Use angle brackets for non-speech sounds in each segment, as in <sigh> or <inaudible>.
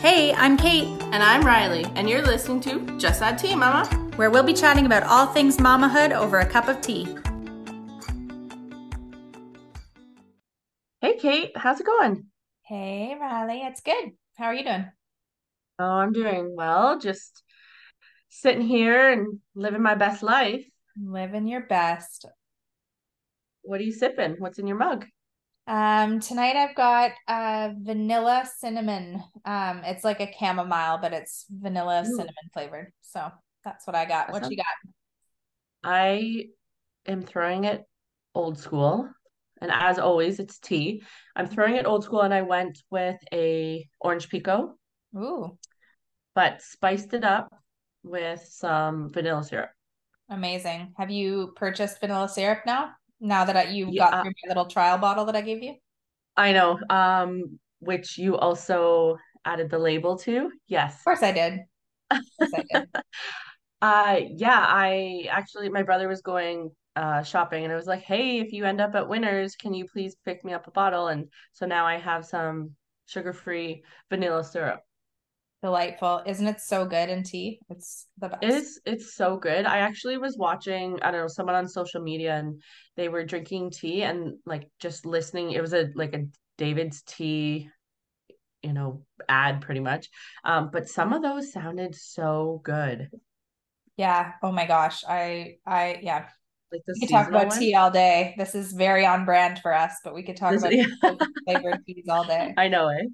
Hey, I'm Kate, And I'm Riley, and you're listening to Just Add Tea, Mama. where we'll be chatting about all things mamahood over a cup of tea. Hey, Kate, how's it going? Hey, Riley, it's good. How are you doing? Oh, I'm doing well. Just sitting here and living my best life. Living your best. What are you sipping? What's in your mug? Um, tonight I've got uh vanilla cinnamon. Um, it's like a chamomile, but it's vanilla Ooh. cinnamon flavored. So that's what I got. That What you got? I am throwing it old school. And as always, it's tea. I'm throwing it old school, and I went with a orange pekoe, Ooh, but spiced it up with some vanilla syrup. amazing. Have you purchased vanilla syrup now? Now that I, you Yeah, got through my little trial bottle that I gave you? I know. Um, which you also added the label to. Yes. Of course I did. Of course I did. <laughs> Uh yeah, I actually my brother was going uh shopping and I was like, "Hey, if you end up at Winners, can you please pick me up a bottle?" And so now I have some sugar-free vanilla syrup. Delightful. Isn't it so good in tea? It's the best. is it's so good. I actually was watching, I don't know, someone on social media and they were drinking tea and like just listening. It was a like a David's tea, you know, ad pretty much. Um, but some of those sounded so good. Yeah. Oh my gosh. I I yeah. Like We could talk about one. tea all day. This is very on brand for us, but we could talk This- about <laughs> yeah. flavored teas all day. I know it.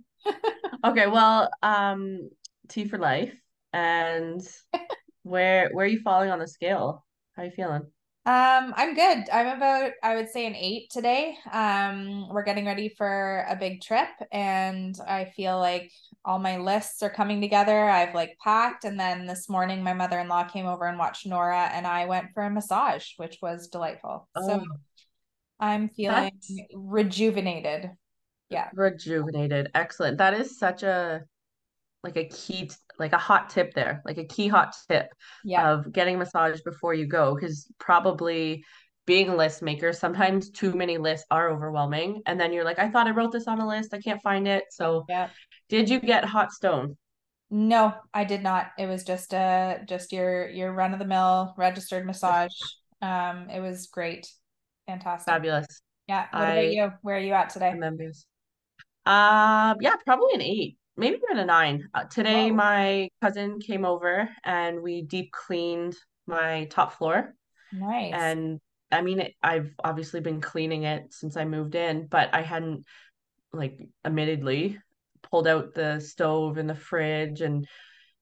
Okay, well, um, Tea for life. And <laughs> where where are you falling on the scale? How are you feeling? Um, I'm good. I'm about, I would say an eight today. Um, we're getting ready for a big trip, and I feel like all my lists are coming together. I've like packed, and then this morning my mother-in-law came over and watched Nora, and I went for a massage, which was delightful. So Oh, I'm feeling rejuvenated. Yeah. rejuvenated. Excellent. That is such a like a key like a hot tip there, like a key hot tip Yeah. of getting a massage before you go, because probably being a list maker, sometimes too many lists are overwhelming. And then you're like, I thought I wrote this on a list, I can't find it. So Yeah. did you get hot stone? No, I did not. It was just uh just your your run of the mill registered massage. Um, it was great. Fantastic. Fabulous. Yeah. What about you? Where are you at today? envious. Um, yeah, probably an eight, maybe even a nine. Uh, today, Whoa. my cousin came over and we deep cleaned my top floor. Nice. And I mean, it, I've obviously been cleaning it since I moved in, but I hadn't, like, admittedly pulled out the stove and the fridge and,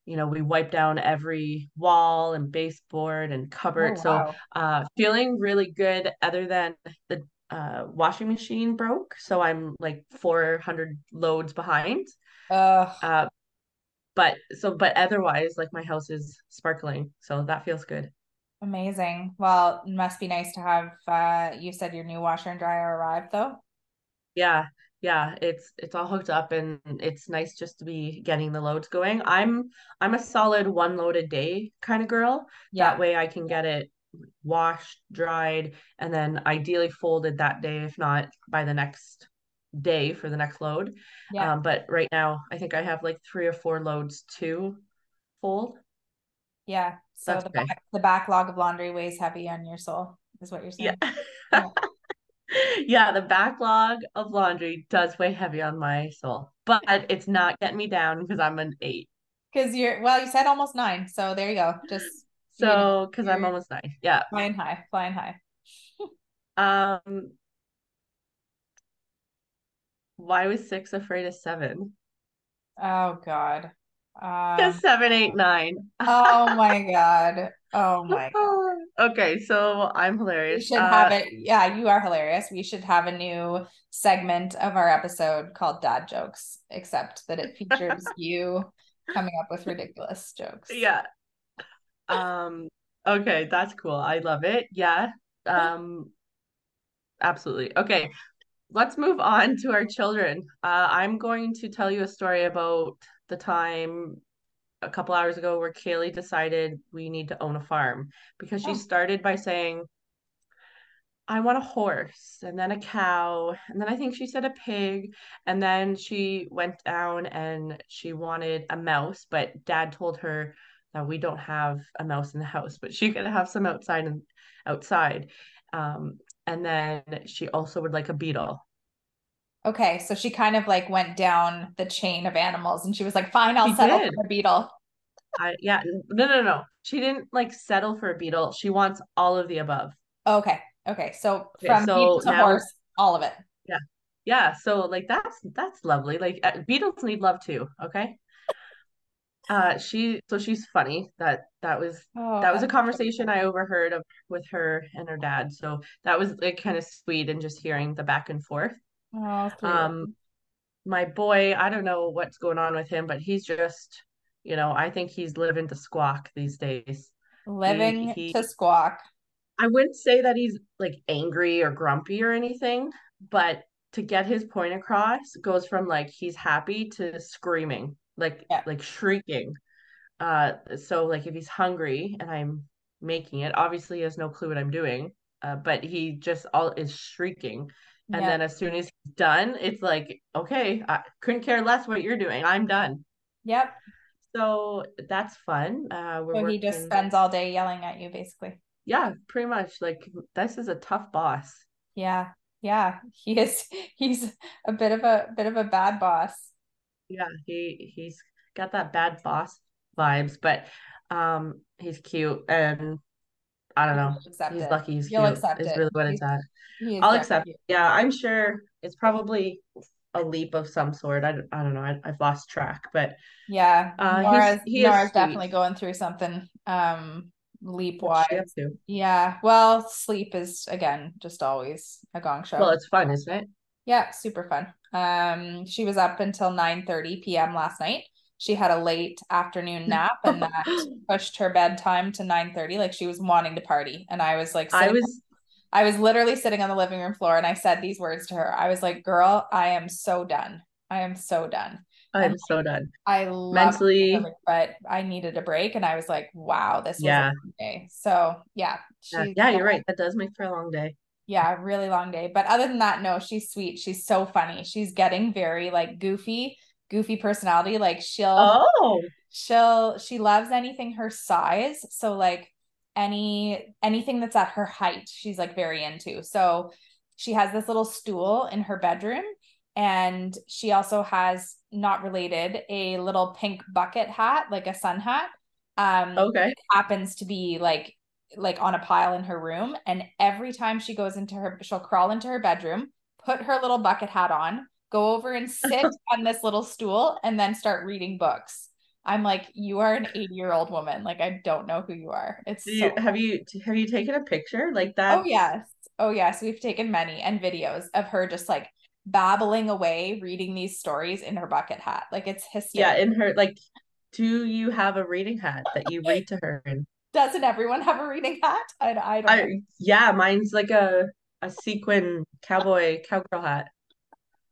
you know, we wiped down every wall and baseboard and Oh cupboard. So, uh, feeling really good other than the uh washing machine broke. So I'm like 400 loads behind. Uh, but so, but otherwise, like my house is sparkling. So that feels good. amazing. Well, it must be nice to have uh you said your new washer and dryer arrived though. Yeah, yeah, it's it's all hooked up and it's nice just to be getting the loads going. I'm I'm a solid one load a day kind of girl. Yeah. That way I can get it washed, dried, and then ideally folded that day, if not by the next day for the next load. Yeah. Um, but right now I think I have like three or four loads to fold. Yeah. So That's the okay. back the backlog of laundry weighs heavy on your soul, is what you're saying. Yeah. Yeah, <laughs> the backlog of laundry does weigh heavy on my soul, but it's not getting me down because I'm an eight. Because you're well, you said almost nine, so there you go. Just So, because I'm almost nine. Yeah. flying high, flying high. <laughs> Um, why was six afraid of seven? Oh God. Um, seven, eight, nine. oh <laughs> my God. Oh my <laughs> God. Okay, so I'm We hilarious. should have Uh, it. Yeah, you are hilarious. We should have a new segment of our episode called Dad Jokes, except that it features you coming up with ridiculous jokes. yeah. Um, okay, that's cool. I love it. Yeah. Um, absolutely. Okay, let's move on to our children. Uh, I'm going to tell you a story about the time a couple hours ago where Kaylee decided we need to own a farm because she Oh, started by saying, I want a horse and then a cow. And then I think she said a pig. And then she went down and she wanted a mouse, but dad told her that we don't have a mouse in the house, but she could have some outside and outside. Um, and then she also would like a beetle. Okay, so she kind of like went down the chain of animals and she was like, fine, I'll She settle did. for a beetle. I yeah, no, no, no. She didn't like settle for a beetle. She wants all of the above. Okay, okay. So Okay, from beetle to now horse, all of it. yeah. Yeah, so like that's that's lovely. Like uh, beetles need love too, okay? Uh she so she's funny. That that was Oh, that was a conversation I overheard of with her and her dad. So that was like kind of sweet and just hearing the back and forth. Oh. Um my boy, I don't know what's going on with him, but he's just, you know, I think he's living to squawk these days. He Living he to squawk. I wouldn't say that he's like angry or grumpy or anything, but to get his point across goes from like he's happy to screaming, like Yeah. like shrieking. Uh so like if he's hungry and I'm making it, obviously he has no clue what I'm doing. Uh, but he just all is shrieking. And Yeah. then as soon as he's done, it's like, okay, I couldn't care less what you're doing. I'm done. Yep. So that's fun. Uh we're So he just spends all day yelling at you, basically. yeah, pretty much like this is a tough boss. Yeah. Yeah. He is <laughs> he's a bit of a bit of a bad boss. Yeah, he he's got that bad boss vibes, but um he's cute and I don't know. He's it. lucky he's You'll cute accept is it. really what He's it's at. I'll accept. cute. Yeah, I'm sure it's probably a leap of some sort. I, I don't know. I, I've lost track, but Yeah. uh he's Nora's he is Nora's definitely going through something um leap wise. Yeah. Well, sleep is again just always a gong show. Well, it's fun, isn't it? Yeah, super fun. Um, she was up until 9:30 p.m. last night. She had a late afternoon nap and that <laughs> pushed her bedtime to 9:30. Like she was wanting to party. And I was like I was I was literally sitting on the living room floor and I said these words to her. I was like, girl, I am so done. I am so done. I'm so done. I love Mentally, but I needed a break and I was like, wow, this was a yeah. long day. So yeah, Yeah, yeah, you're right. That does make for a long day. Yeah, really long day. But other than that, no, she's sweet. She's so funny. She's getting very like goofy, goofy personality. Like she'll Oh, she'll she loves anything her size. So like any anything that's at her height, she's like very into. So she has this little stool in her bedroom and she also has not related a little pink bucket hat, like a sun hat. Um okay. it happens to be like like on a pile in her room and every time she goes into her she'll crawl into her bedroom, put her little bucket hat on, go over and <laughs> sit on this little stool and then start reading books. I'm like, you are an 80 year old woman. Like, I don't know who you are. It's you so, have you have you taken a picture? Like that? oh, yes. Oh, yes. We've taken many and videos of her just like babbling away, reading these stories in her bucket hat. Like, it's history. yeah, in her like do you have a reading hat that you <laughs> read to her in? Doesn't everyone have a reading hat? I, I don't. I yeah, mine's like a a sequin cowboy cowgirl hat.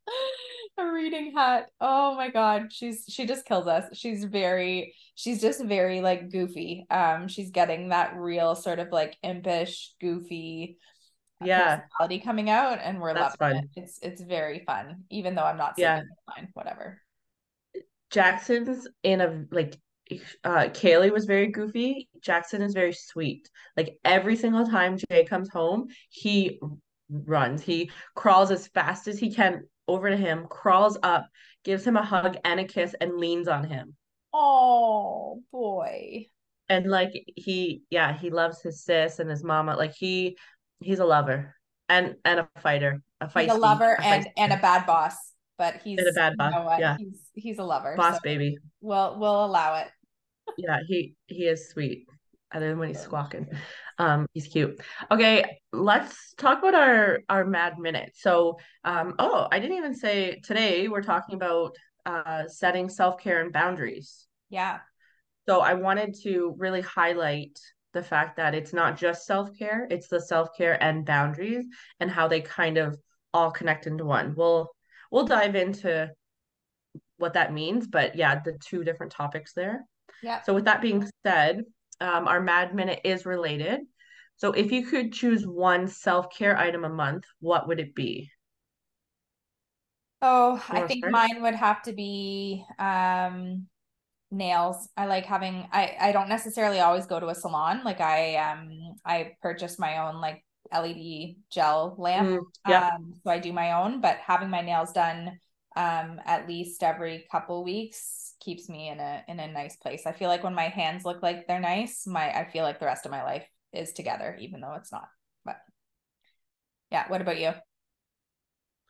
<laughs> a reading hat. Oh my God. She's, she just kills us. She's very, she's just very like goofy. Um, she's getting that real sort of like impish, goofy Yeah, personality coming out and we're that's loving it. fun. It's it's very fun, even though I'm not Yeah, fine, whatever. Jackson's in a like uh Kaylee was very goofy. Jackson is very sweet. Like every single time Jay comes home, he runs. He crawls as fast as he can over to him, crawls up, gives him a hug and a kiss, and leans on him. Oh boy. And like he, yeah, he loves his sis and his mama. Like he, he's a lover and and a fighter, a fighter, a lover a and and a bad boss, but and a he's bad you boss. know what? Yeah, He's he's a lover, so boss baby. we'll we'll allow it. Yeah, he he is sweet. Other than when he's squawking, um, he's cute. Okay, let's talk about our our mad minute. So, um, oh, I didn't even say today we're talking about uh setting self-care and boundaries. Yeah. So I wanted to really highlight the fact that it's not just self-care, it's the self-care and boundaries and how they kind of all connect into one. We'll we'll dive into what that means, but yeah, the two different topics there. Yeah. So with that being said, um, our Mad Minute is related. So if you could choose one self-care item a month, what would it be? Oh, I think start? mine would have to be um nails. I like having I I don't necessarily always go to a salon. Like I um I purchased my own like LED gel lamp. Mm, yep. Um so I do my own, but having my nails done um at least every couple weeks keeps me in a in a nice place. I feel like when my hands look like they're nice, my I feel like the rest of my life is together even though it's not. But yeah, what about you?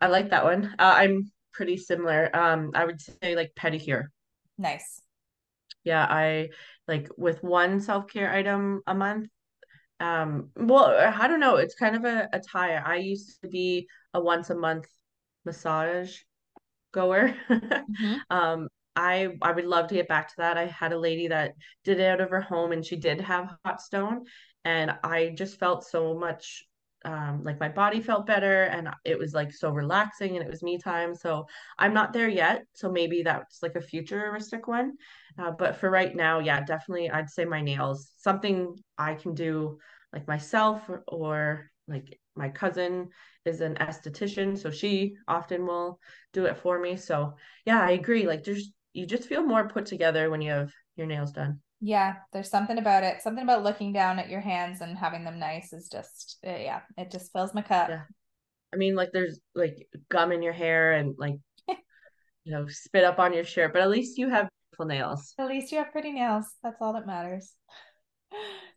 I like that one. Uh, I'm pretty similar. Um, I would say like pedicure. Nice. Yeah, I like with one self-care item a month. Um, well, I don't know. It's kind of a, a tie. I used to be a once a month massage goer. Mm-hmm. <laughs> Um, I I would love to get back to that. I had a lady that did it out of her home and she did have hot stone and I just felt so much um like my body felt better and it was like so relaxing and it was me time. So I'm not there yet. So maybe that's like a futuristic one. Uh, but for right now, yeah, definitely I'd say my nails. Something I can do like myself or, or like my cousin is an esthetician, so she often will do it for me. So yeah, I agree. Like there's you just feel more put together when you have your nails done. Yeah, there's something about it. Something about looking down at your hands and having them nice is just, uh, yeah, it just fills my cup. Yeah. I mean, like there's like gum in your hair and like, <laughs> you know, spit up on your shirt, but at least you have beautiful nails. At least you have pretty nails. That's all that matters.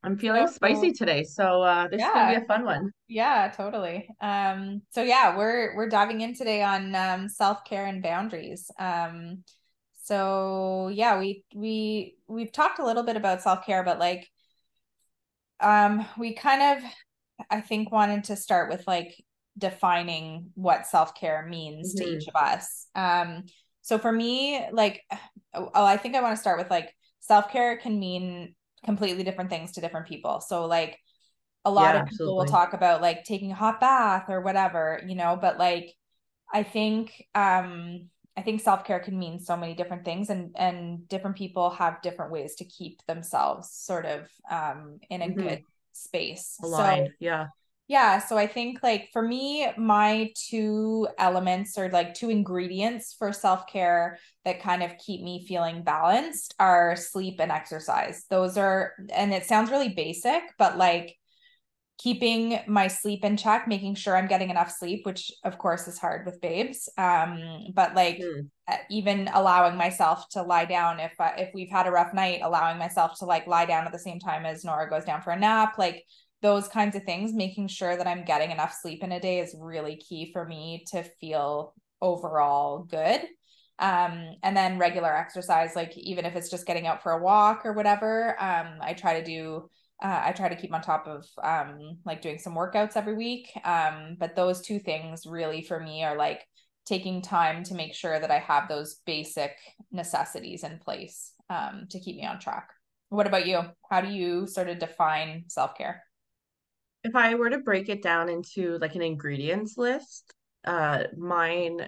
I'm feeling So, spicy today, so uh this is gonna be a fun one. yeah, totally. Um, so yeah, we're we're diving in today on um self-care and boundaries. Um, so yeah, we we we've talked a little bit about self-care, but like um we kind of I think wanted to start with like defining what self-care means to hmm each of us. Um, so for me, like, oh, I think I want to start with like self-care can mean completely different things to different people. So like a lot Yeah, of people will talk about like taking a hot bath or whatever, you know, but like I think um I think self-care can mean so many different things and and different people have different ways to keep themselves sort of um in a good hmm space. So Yeah. Yeah, so I think like for me, my two elements or like two ingredients for self-care that kind of keep me feeling balanced are sleep and exercise. Those are, and it sounds really basic, but like keeping my sleep in check, making sure I'm getting enough sleep, which of course is hard with babes. Um, but like uh, even allowing myself to lie down if I, if we've had a rough night, allowing myself to like lie down at the same time as Nora goes down for a nap, like those kinds of things, making sure that I'm getting enough sleep in a day is really key for me to feel overall good. Um, and then regular exercise, like even if it's just getting out for a walk or whatever, um, I try to do uh, I try to keep on top of um, like doing some workouts every week. Um, but those two things really for me are like taking time to make sure that I have those basic necessities in place um, to keep me on track. What about you? How do you sort of define self care? If I were to break it down into like an ingredients list, uh mine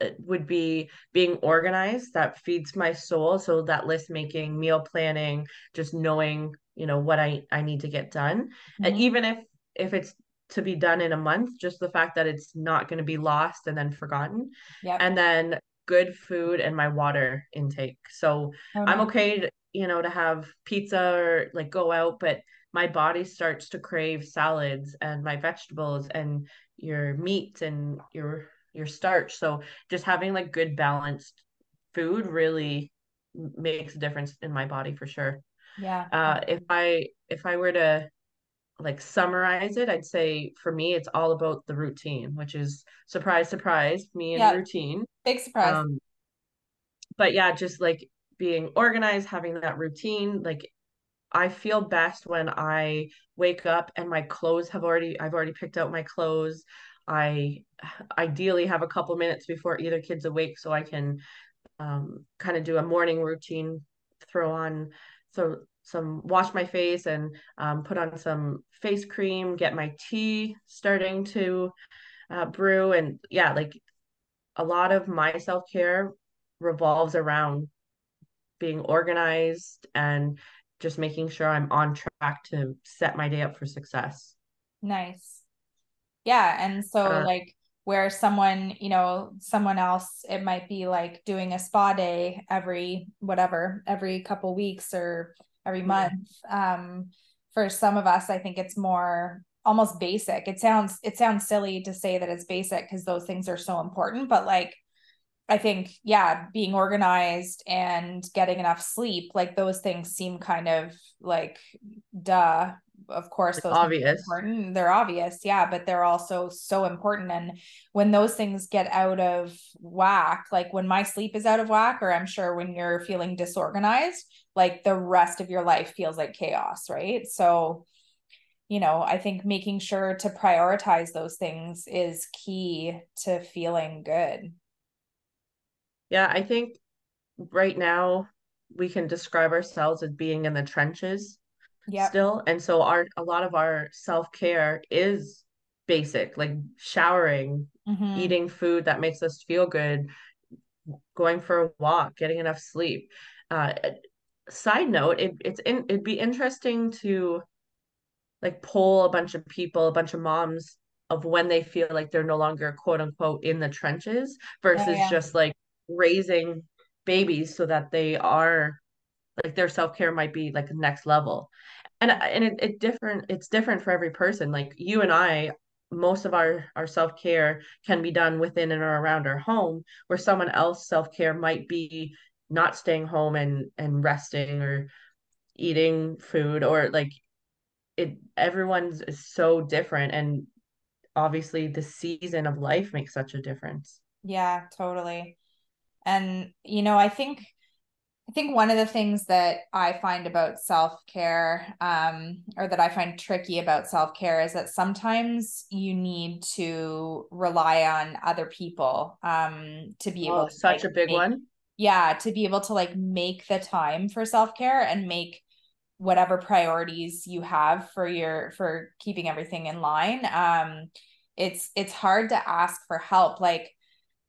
uh, would be being organized that feeds my soul. So that list making meal planning just knowing you know what i i need to get done. And Mm-hmm. even if if it's to be done in a month just the fact that it's not going to be lost and then forgotten. Yep. and then good food and my water intake. So i'm okay to, you know to have pizza or like go out but my body starts to crave salads and my vegetables and your meat and your your starch so just having like good balanced food really makes a difference in my body for sure. Yeah. Uh, if I if I were to like summarize it, I'd say for me it's all about the routine, which is surprise, surprise, me and Yeah. routine. Big surprise. Um, but yeah, just like being organized, having that routine, like I feel best when I wake up and my clothes have already I've already picked out my clothes. I ideally have a couple minutes before either kid's awake so I can um, kind of do a morning routine, throw on so some wash my face and um, put on some face cream, get my tea starting to uh, brew, and yeah, like a lot of my self care revolves around being organized and just making sure I'm on track to set my day up for success. Nice. Yeah. And so, Uh, like, where someone, you know, someone else, it might be like doing a spa day every whatever, every couple weeks or every Mhm. month. Um, for some of us, I think it's more almost basic. It sounds it sounds silly to say that it's basic because those things are so important, but like I think, yeah, being organized and getting enough sleep, like those things seem kind of like duh. Of course, like those obvious. important. They're obvious, yeah, but they're also so important. And when those things get out of whack, like when my sleep is out of whack, or I'm sure when you're feeling disorganized, like the rest of your life feels like chaos, right? So, you know, I think making sure to prioritize those things is key to feeling good. Yeah, I think right now we can describe ourselves as being in the trenches Yep. still. And so our a lot of our self-care is basic, like showering, Mm-hmm. eating food that makes us feel good, going for a walk, getting enough sleep. Uh, side note, it, it's in, it'd be interesting to like poll a bunch of people, a bunch of moms of when they feel like they're no longer quote unquote in the trenches Oh versus yeah. just like raising babies so that they are like their self-care might be like next level. And and it, it different it's different for every person. Like you and I, most of our our self-care can be done within and or around our home, where someone else self-care might be not staying home and and resting or eating food or like it everyone's is so different and obviously the season of life makes such a difference. Yeah, totally. And you know, I think I think one of the things that I find about self-care, um, or that I find tricky about self-care is that sometimes you need to rely on other people, um, to be able Oh, to such like a big make, one. yeah, to be able to like make the time for self-care and make whatever priorities you have for your for keeping everything in line. Um, it's it's hard to ask for help. Like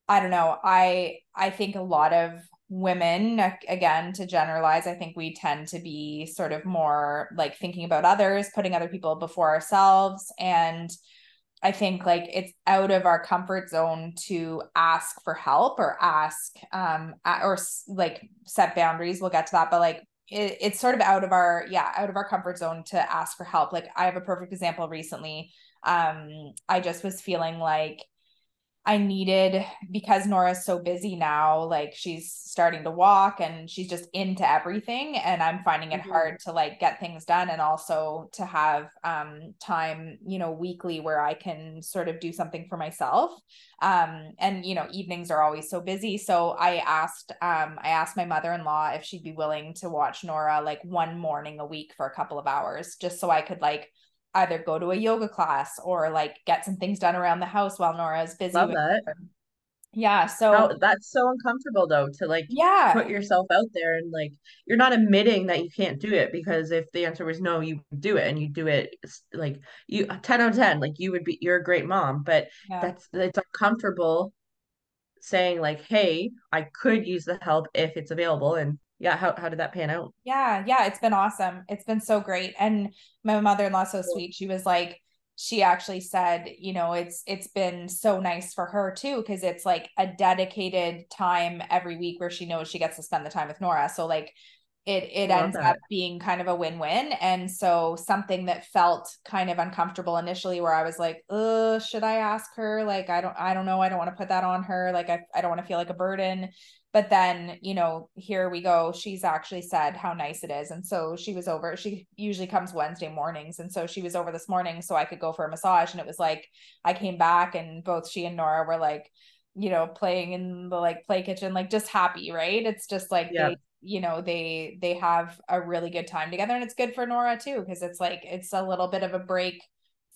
I don't know. I I think a lot of women again to generalize i think we tend to be sort of more like thinking about others putting other people before ourselves and i think like it's out of our comfort zone to ask for help or ask um or like set boundaries we'll get to that but like it, it's sort of out of our yeah out of our comfort zone to ask for help like i have a perfect example recently um i just was feeling like I needed because Nora's so busy now, like she's starting to walk and she's just into everything and I'm finding it Mhm. hard to like get things done and also to have um time, you know, weekly where I can sort of do something for myself. Um and you know, evenings are always so busy. So I asked um I asked my mother-in-law if she'd be willing to watch Nora like one morning a week for a couple of hours just so I could like either go to a yoga class or like get some things done around the house while Nora's busy Love that. her. Yeah, How so that's so uncomfortable though to like yeah put yourself out there and like you're not admitting that you can't do it because if the answer was no, you would do it and you do it like you 10 out of 10, like you would be you're a great mom, but yeah. that's it's uncomfortable saying like, hey, I could use the help if it's available. And yeah, how how did that pan out? Yeah, yeah, it's been awesome. It's been so great. And my mother-in-law so sweet. She was like she actually said, you know, it's it's been so nice for her too because it's like a dedicated time every week where she knows she gets to spend the time with Nora. So like it it ends up being kind of a win-win. And so something that felt kind of uncomfortable initially where I was like, "Uh, should I ask her? Like I don't I don't know. I don't want to put that on her. Like I I don't want to feel like a burden." But then you know here we go. She's actually said how nice it is. And so she was over she usually comes wednesday mornings. And so she was over this morning so i could go for a massage. And it was like i came back and both she and nora were like you know playing in the like play kitchen like just happy right? It's just like Yeah. they you know they they have a really good time together. And it's good for nora too because it's like it's a little bit of a break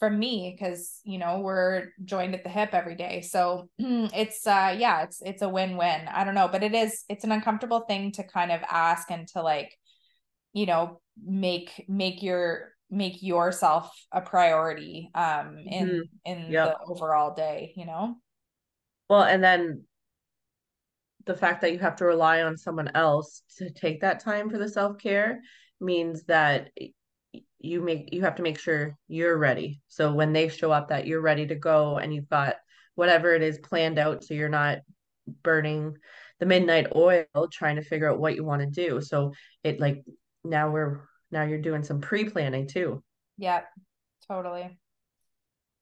from me because you know we're joined at the hip every day. So <clears throat> it's uh yeah it's it's a win-win. I don't know but it is it's an uncomfortable thing to kind of ask and to like you know make make your make yourself a priority um in hmm in the overall day you know? Well, and then the fact that you have to rely on someone else to take that time for the self-care means that you make you have to make sure you're ready. So when they show up that you're ready to go and you've got whatever it is planned out so you're not burning the midnight oil trying to figure out what you want to do. So it like now we're now you're doing some pre-planning too. Yeah, totally.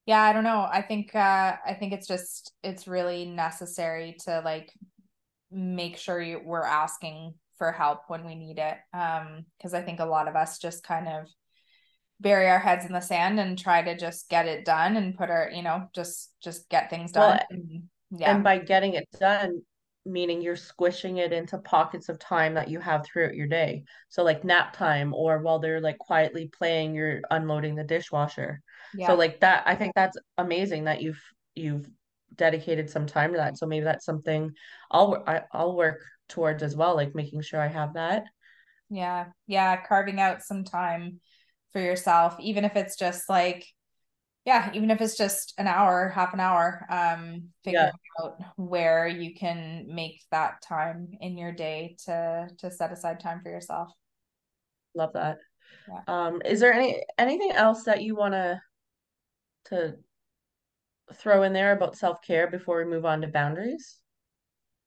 Yeah, I don't know. I think uh I think it's just it's really necessary to like make sure you, we're asking for help when we need it. Um because I think a lot of us just kind of bury our heads in the sand and try to just get it done and put our, you know, just just get things done. Well, and, yeah. And by getting it done, meaning you're squishing it into pockets of time that you have throughout your day. So like nap time or while they're like quietly playing, you're unloading the dishwasher. Yeah. So like that, I think that's amazing that you've you've dedicated some time to that. So maybe that's something I'll I, will i will work towards as well, like making sure I have that. Yeah, yeah, carving out some time for yourself, even if it's just like yeah, even if it's just an hour, half an hour, um, figuring yeah. out where you can make that time in your day to to set aside time for yourself. Love that. Yeah. Um, is there any anything else that you want to to throw in there about self care before we move on to boundaries?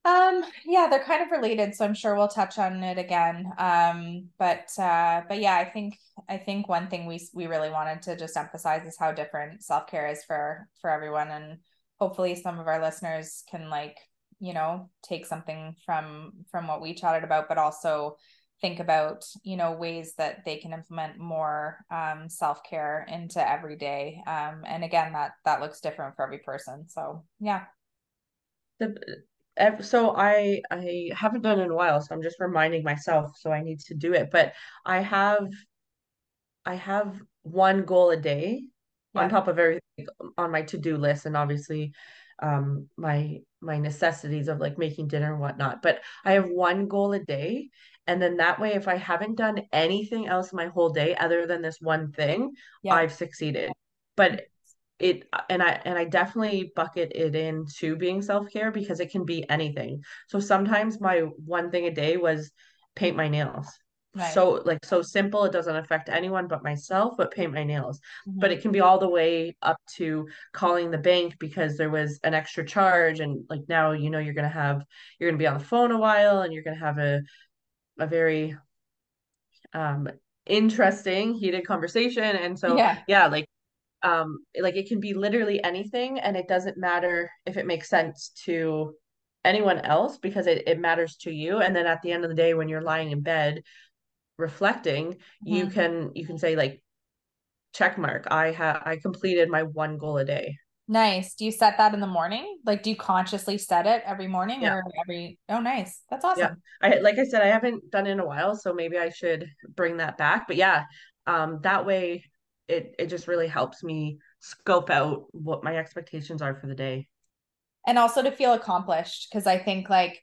Um, yeah, they're kind of related, so I'm sure we'll touch on it again. Um, but uh, but yeah, I think I think one thing we we really wanted to just emphasize is how different self care is for for everyone, and hopefully some of our listeners can like you know take something from from what we chatted about, but also think about you know ways that they can implement more um, self care into every day. Um, and again, that that looks different for every person. So yeah. The so I I haven't done it in a while, so I'm just reminding myself. So I need to do it. But I have I have one goal a day yeah. on top of everything on my to do list, and obviously um my my necessities of like making dinner and whatnot. But I have one goal a day. And then that way, if I haven't done anything else my whole day other than this one thing, yeah. I've succeeded. But it and I and I definitely bucket it into being self-care because it can be anything. So sometimes my one thing a day was paint my nails. Right. So like so simple it doesn't affect anyone but myself but paint my nails. Mm-hmm. But it can be all the way up to calling the bank because there was an extra charge and like now you know you're going to have you're going to be on the phone a while and you're going to have a a very um interesting heated conversation and so yeah, yeah like um like it can be literally anything and it doesn't matter if it makes sense to anyone else because it, it matters to you. And then at the end of the day when you're lying in bed reflecting mm-hmm. you can you can say like check mark. I have i completed my one goal a day. Nice. Do you set that in the morning? Like do you consciously set it every morning yeah. or every oh nice. That's awesome. Yeah i like i said i haven't done it in a while so maybe i should bring that back. But yeah um that way it it just really helps me scope out what my expectations are for the day and also to feel accomplished because i think like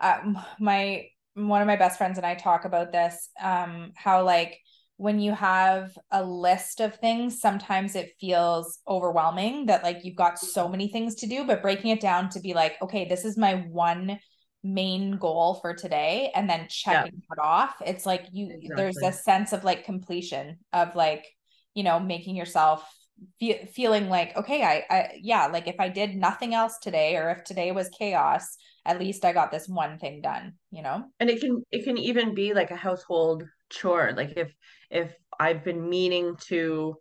um, my one of my best friends and i talk about this um how like when you have a list of things sometimes it feels overwhelming that like you've got so many things to do but breaking it down to be like okay this is my one main goal for today and then checking yeah. it off it's like you exactly. there's a sense of like completion of like you know making yourself fe- feeling like okay I, I yeah like if i did nothing else today or if today was chaos at least i got this one thing done you know? And it can it can even be like a household chore like if if i've been meaning to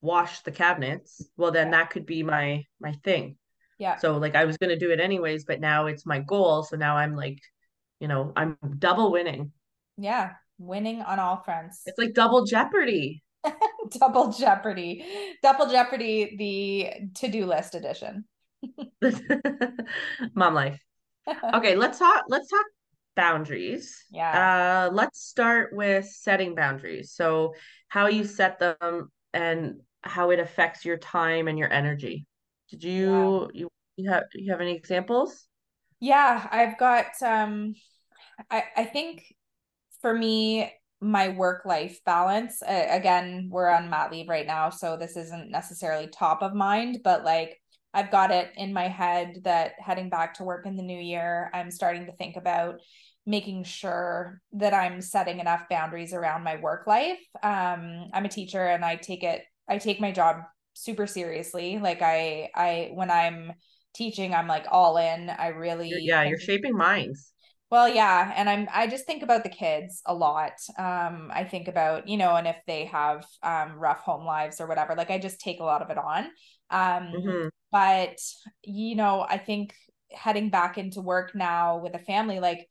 wash the cabinets well then that could be my my thing. Yeah. So like i was going to do it anyways but now it's my goal so now i'm like you know i'm double winning. Yeah winning on all fronts. It's like double jeopardy <laughs> <laughs> double jeopardy. Double jeopardy the to-do list edition. <laughs> Mom life. <laughs> Okay let's talk let's talk boundaries. Yeah. Uh let's start with setting boundaries. So how you set them and how it affects your time and your energy. Did you yeah. you, you have you have any examples? Yeah i've got um i i think for me my work life balance. Uh, again, we're on mat leave right now, so this isn't necessarily top of mind, but like I've got it in my head that heading back to work in the new year, I'm starting to think about making sure that I'm setting enough boundaries around my work life. Um, I'm a teacher and I take it, I take my job super seriously. Like I, I, when I'm teaching, I'm like all in. I really, yeah, you're shaping minds. Well, yeah, and I'm I just think about the kids a lot. Um, I think about, you know, and if they have um rough home lives or whatever, like I just take a lot of it on. Um, mm-hmm. but you know, I think heading back into work now with a family, like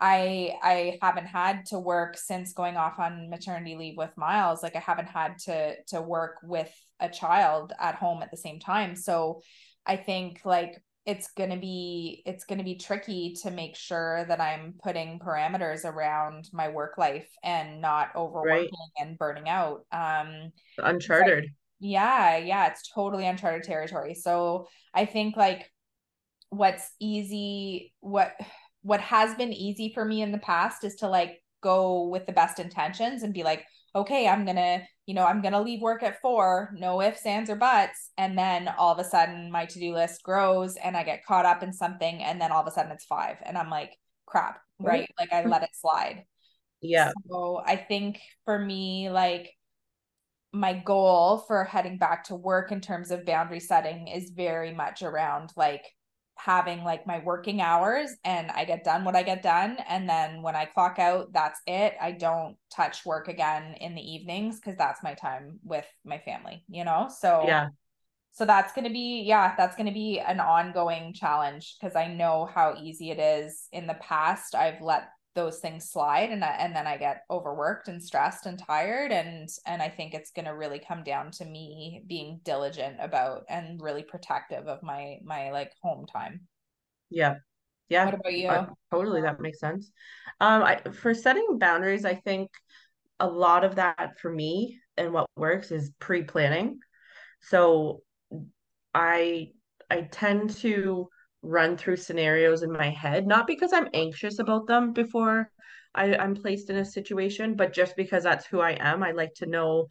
I I haven't had to work since going off on maternity leave with Miles. Like I haven't had to to work with a child at home at the same time. So I think like it's going to be it's going to be tricky to make sure that i'm putting parameters around my work life and not overworking right. and burning out um uncharted like, yeah yeah it's totally uncharted territory so i think like what's easy what what has been easy for me in the past is to like go with the best intentions and be like okay i'm gonna you know, I'm going to leave work at four, no ifs, ands, or buts. And then all of a sudden my to do list grows and I get caught up in something. And then all of a sudden it's five. And I'm like, crap, right? Like I let it slide. Yeah. So I think for me, like, my goal for heading back to work in terms of boundary setting is very much around like having like my working hours and I get done what I get done. And then when I clock out, that's it. I don't touch work again in the evenings because that's my time with my family, you know? So, yeah. So that's going to be, yeah, that's going to be an ongoing challenge because I know how easy it is in the past. I've let those things slide and and then I get overworked and stressed and tired and and I think it's going to really come down to me being diligent about and really protective of my my like home time. Yeah. Yeah. What about you? Uh, totally that makes sense. Um I for setting boundaries I think a lot of that for me and what works is pre-planning. So I I tend to run through scenarios in my head, not because I'm anxious about them before I, I'm placed in a situation, but just because that's who I am. I like to know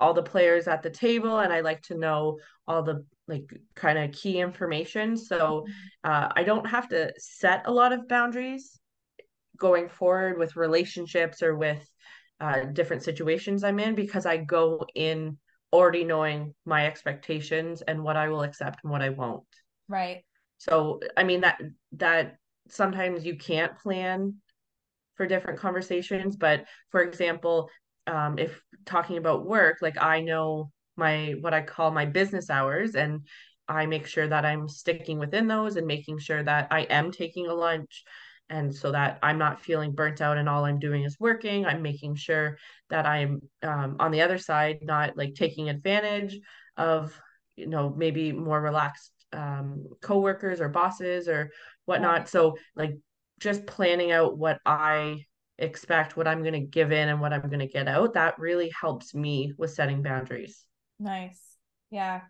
all the players at the table and I like to know all the like kind of key information. So uh, I don't have to set a lot of boundaries going forward with relationships or with uh, different situations I'm in because I go in already knowing my expectations and what I will accept and what I won't. Right. So, I mean that that sometimes you can't plan for different conversations, but for example, um, if talking about work, like I know my what I call my business hours and I make sure that I'm sticking within those and making sure that I am taking a lunch and so that I'm not feeling burnt out and all I'm doing is working. I'm making sure that I'm um, on the other side, not like taking advantage of, you know, maybe more relaxed um, coworkers or bosses or whatnot. So like just planning out what I expect, what I'm going to give in and what I'm going to get out, that really helps me with setting boundaries. Nice. Yeah.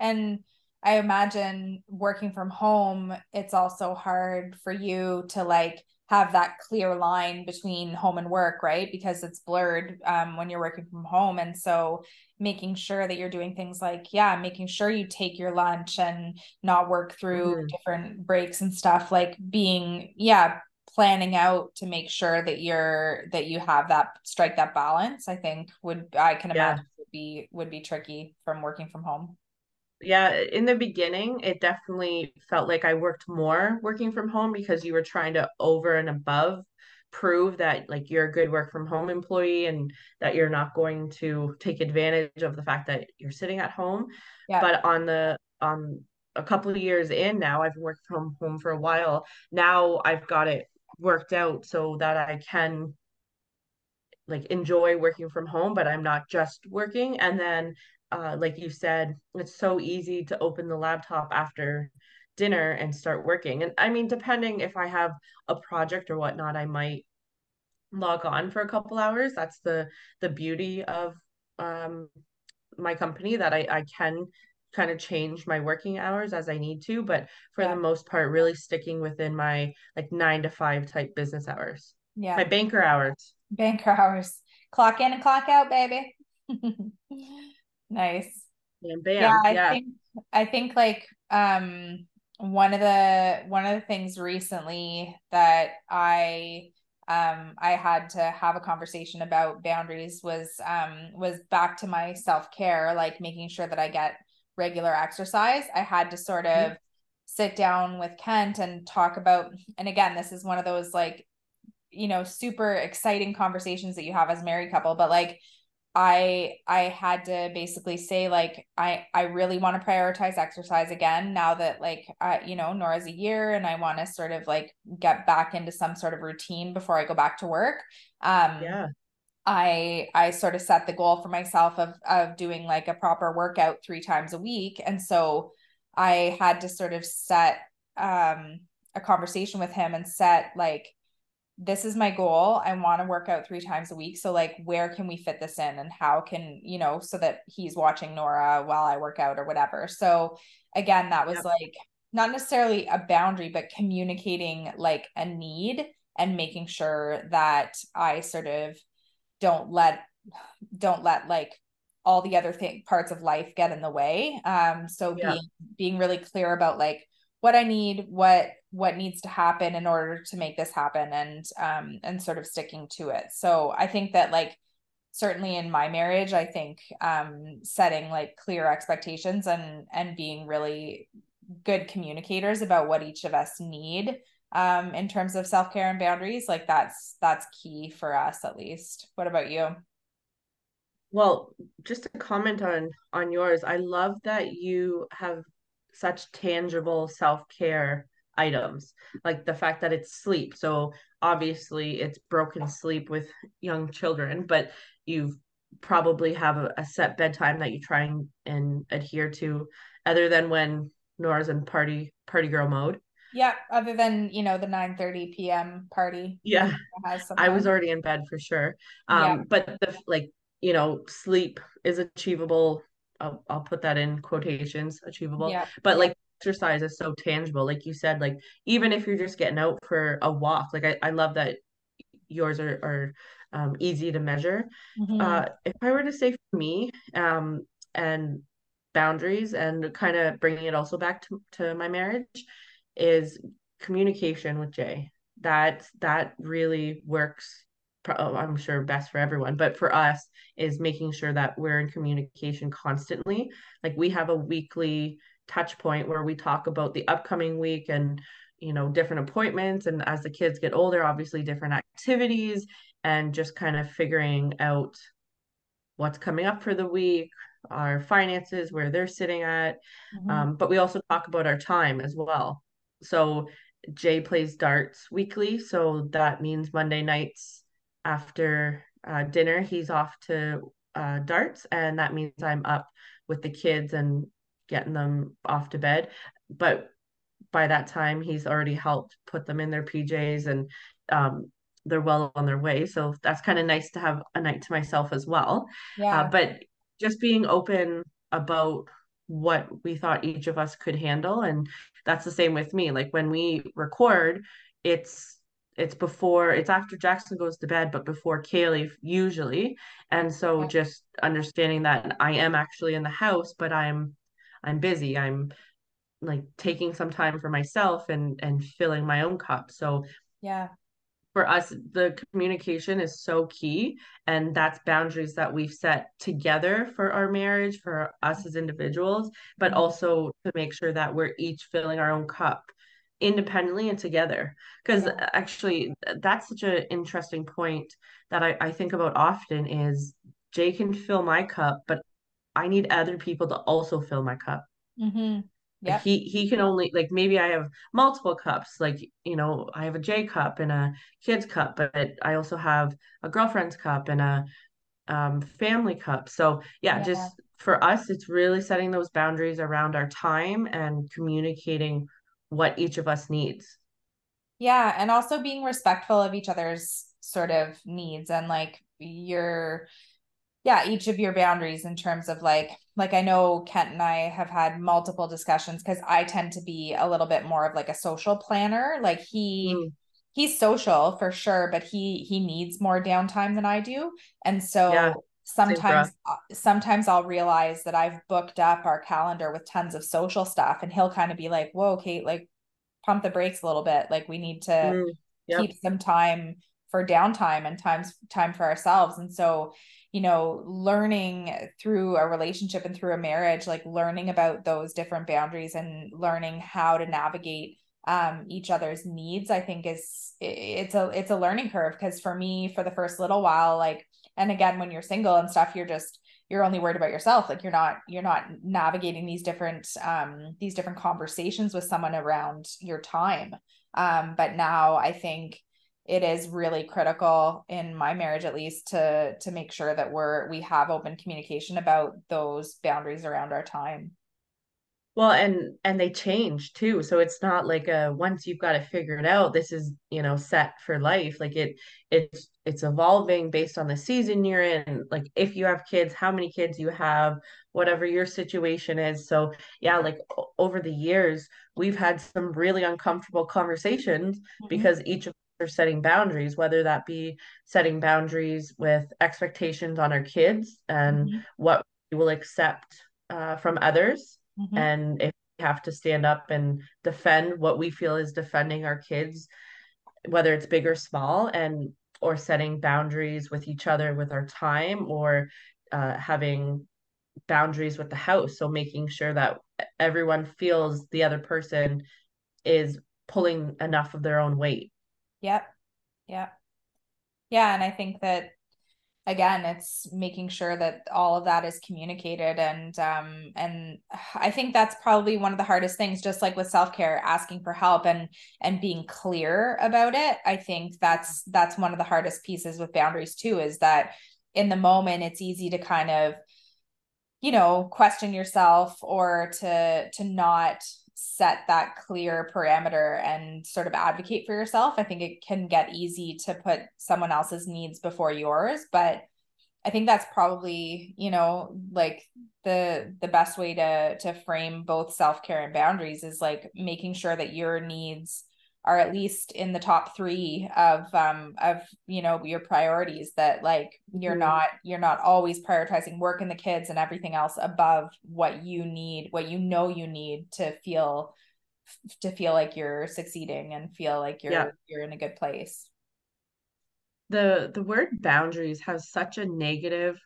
And I imagine working from home, it's also hard for you to like have that clear line between home and work, right? Because it's blurred um, when you're working from home. And so making sure that you're doing things like, yeah, making sure you take your lunch and not work through mm-hmm. different breaks and stuff, like being, yeah, planning out to make sure that you're that you have that strike that balance i think would i can imagine yeah. would be would be tricky from working from home yeah in the beginning it definitely felt like i worked more working from home because you were trying to over and above prove that like you're a good work from home employee and that you're not going to take advantage of the fact that you're sitting at home. Yeah. but on the on a couple of years in now i've worked from home for a while. Now i've got it worked out so that i can like enjoy working from home but i'm not just working. And then uh, like you said, it's so easy to open the laptop after dinner and start working. And I mean, depending if I have a project or whatnot, I might log on for a couple hours. That's the the beauty of um, my company that I, I can kind of change my working hours as I need to, but for yeah. the most part, really sticking within my like nine to five type business hours. Yeah. My banker hours. Banker hours. Clock in and clock out, baby. <laughs> Nice. Bam, bam. Yeah, I yeah. think I think like um one of the one of the things recently that I um I had to have a conversation about boundaries was um was back to my self-care, like making sure that I get regular exercise. I had to sort of mm-hmm. sit down with Kent and talk about and again, this is one of those like you know super exciting conversations that you have as a married couple, but like I I had to basically say like I I really want to prioritize exercise again now that like I you know Nora's a year and I want to sort of like get back into some sort of routine before I go back to work. Um yeah. I I sort of set the goal for myself of of doing like a proper workout 3 times a week and so I had to sort of set um a conversation with him and set like this is my goal. I want to work out three times a week. So like where can we fit this in and how can, you know, so that he's watching Nora while I work out or whatever. So again, that was yep. like not necessarily a boundary, but communicating like a need and making sure that I sort of don't let don't let like all the other thing parts of life get in the way. Um so yeah. being being really clear about like what I need, what what needs to happen in order to make this happen and um and sort of sticking to it. So I think that like certainly in my marriage, I think um setting like clear expectations and and being really good communicators about what each of us need um in terms of self-care and boundaries, like that's that's key for us at least. What about you? Well, just to comment on on yours, I love that you have such tangible self-care items like the fact that it's sleep. So obviously it's broken sleep with young children but you probably have a, a, set bedtime that you try and, and adhere to other than when nora's in party party girl mode. Yeah other than you know the 9 30 p.m party. Yeah. I was already in bed for sure. Um yeah. but the like you know sleep is achievable I'll, I'll put that in quotations achievable yeah. but like exercise is so tangible like you said like even if you're just getting out for a walk like i, I love that yours are, are um, easy to measure mm-hmm. uh, if i were to say for me um, and boundaries and kind of bringing it also back to, to my marriage is communication with jay that that really works Oh, I'm sure best for everyone, but for us is making sure that we're in communication constantly. Like we have a weekly touch point where we talk about the upcoming week and you know different appointments and as the kids get older obviously different activities and just kind of figuring out what's coming up for the week our finances where they're sitting at mm-hmm. um, but we also talk about our time as well so jay plays darts weekly so that means monday nights after uh, dinner, he's off to uh, darts, and that means I'm up with the kids and getting them off to bed. But by that time, he's already helped put them in their PJs and um, they're well on their way. So that's kind of nice to have a night to myself as well. Yeah. Uh, but just being open about what we thought each of us could handle. And that's the same with me. Like when we record, it's it's before it's after Jackson goes to bed, but before Kaylee usually. And so just understanding that I am actually in the house, but I'm I'm busy. I'm like taking some time for myself and and filling my own cup. So yeah. For us, the communication is so key. And that's boundaries that we've set together for our marriage, for us as individuals, but mm-hmm. also to make sure that we're each filling our own cup independently and together. Because yeah. actually that's such an interesting point that I, I think about often is jay can fill my cup but i need other people to also fill my cup. Mm-hmm. yeah he he can only like maybe i have multiple cups like you know i have a j cup and a kid's cup but i also have a girlfriend's cup and a um, family cup. So yeah, yeah. just for us it's really setting those boundaries around our time and communicating what each of us needs. Yeah. And also being respectful of each other's sort of needs and like your, yeah, each of your boundaries in terms of like, like I know Kent and I have had multiple discussions because I tend to be a little bit more of like a social planner. Like he, mm. he's social for sure, but he he needs more downtime than I do. And so yeah sometimes uh, sometimes I'll realize that I've booked up our calendar with tons of social stuff and he'll kind of be like, "Whoa, Kate, like pump the brakes a little bit. Like we need to mm, yep. keep some time for downtime and times time for ourselves." And so, you know, learning through a relationship and through a marriage, like learning about those different boundaries and learning how to navigate um, each other's needs, I think is it's a it's a learning curve because for me, for the first little while, like and again when you're single and stuff you're just you're only worried about yourself like you're not you're not navigating these different um these different conversations with someone around your time um but now i think it is really critical in my marriage at least to to make sure that we're we have open communication about those boundaries around our time well, and and they change too. So it's not like a once you've got it figured out, this is, you know, set for life. Like it it's it's evolving based on the season you're in. Like if you have kids, how many kids you have, whatever your situation is. So yeah, like over the years, we've had some really uncomfortable conversations mm-hmm. because each of us are setting boundaries, whether that be setting boundaries with expectations on our kids and mm-hmm. what we will accept uh, from others Mm-hmm. And if we have to stand up and defend what we feel is defending our kids, whether it's big or small, and or setting boundaries with each other with our time or uh, having boundaries with the house. So making sure that everyone feels the other person is pulling enough of their own weight. Yep. Yep. Yeah. And I think that again it's making sure that all of that is communicated and um and i think that's probably one of the hardest things just like with self-care asking for help and and being clear about it. I think that's that's one of the hardest pieces with boundaries too is that in the moment it's easy to kind of you know question yourself or to to not set that clear parameter and sort of advocate for yourself, I think it can get easy to put someone else's needs before yours. But I think that's probably, you know, like the the best way to to frame both self-care and boundaries is like making sure that your needs are at least in the top three of um of you know your priorities that like you're mm-hmm. not you're not always prioritizing work and the kids and everything else above what you need what you know you need to feel to feel like you're succeeding and feel like you're yeah. you're in a good place the the word boundaries has such a negative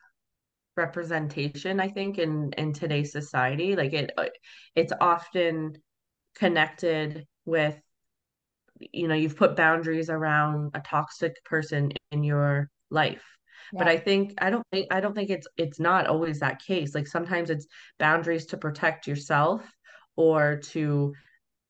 representation i think in in today's society like it it's often connected with you know you've put boundaries around a toxic person in your life. Yeah. but i think i don't think i don't think it's it's not always that case. Like sometimes it's boundaries to protect yourself or to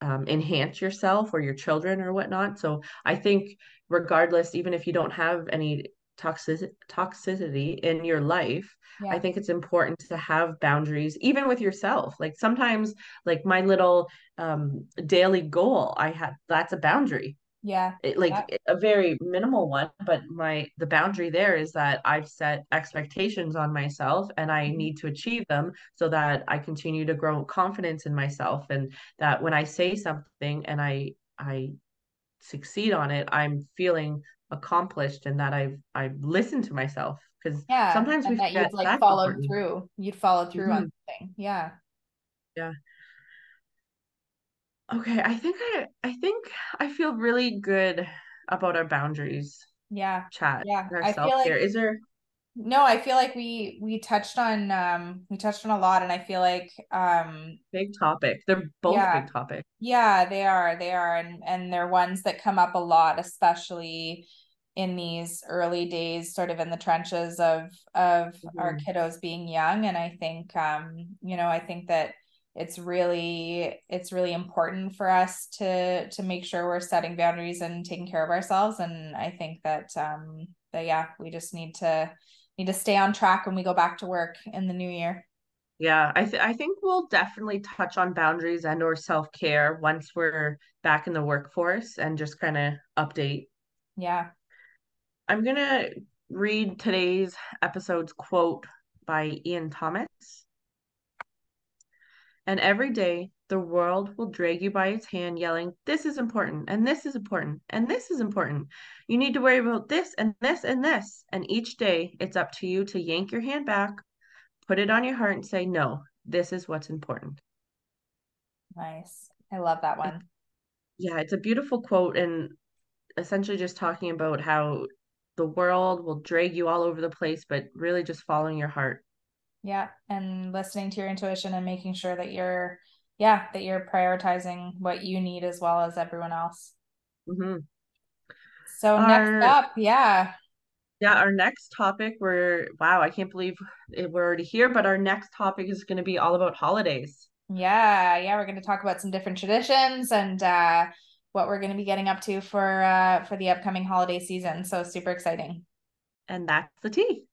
um, enhance yourself or your children or whatnot. So i think regardless even if you don't have any toxic toxicity in your life yeah. i think it's important to have boundaries even with yourself like sometimes like my little um daily goal i have that's a boundary yeah it, like yeah. a very minimal one but my the boundary there is that i've set expectations on myself and i mm-hmm. need to achieve them so that i continue to grow confidence in myself and that when i say something and i i succeed on it i'm feeling accomplished and that I've I've listened to myself. Because yeah sometimes we that you'd like followed important. through. You'd followed through mm-hmm. on something. Yeah. Yeah. Okay I think I I think I feel really good about our boundaries yeah. chat yeah I feel like, is there no i feel like we we touched on um we touched on a lot and i feel like um big topic. They're both yeah, big topic. Yeah they are. They are. And and they're ones that come up a lot especially in these early days sort of in the trenches of of mm-hmm. our kiddos being young and i think um you know i think that it's really it's really important for us to to make sure we're setting boundaries and taking care of ourselves and i think that um that yeah we just need to need to stay on track when we go back to work in the new year. Yeah, I th- I think we'll definitely touch on boundaries and or self-care once we're back in the workforce and just kind of update. Yeah. I'm going to read today's episode's quote by Ian Thomas. And every day the world will drag you by its hand, yelling, This is important, and this is important, and this is important. You need to worry about this, and this, and this. And each day, it's up to you to yank your hand back, put it on your heart, and say, No, this is what's important. Nice. I love that one. Yeah, it's a beautiful quote, and essentially just talking about how the world will drag you all over the place, but really just following your heart. Yeah. And listening to your intuition and making sure that you're yeah, that you're prioritizing what you need as well as everyone else. Mm-hmm. So our, next up, yeah. Yeah, our next topic, we're wow, I can't believe we're already here, but our next topic is going to be all about holidays. Yeah, yeah, we're going to talk about some different traditions and uh, what we're going to be getting up to for uh, for the upcoming holiday season. So super exciting. And that's the tea.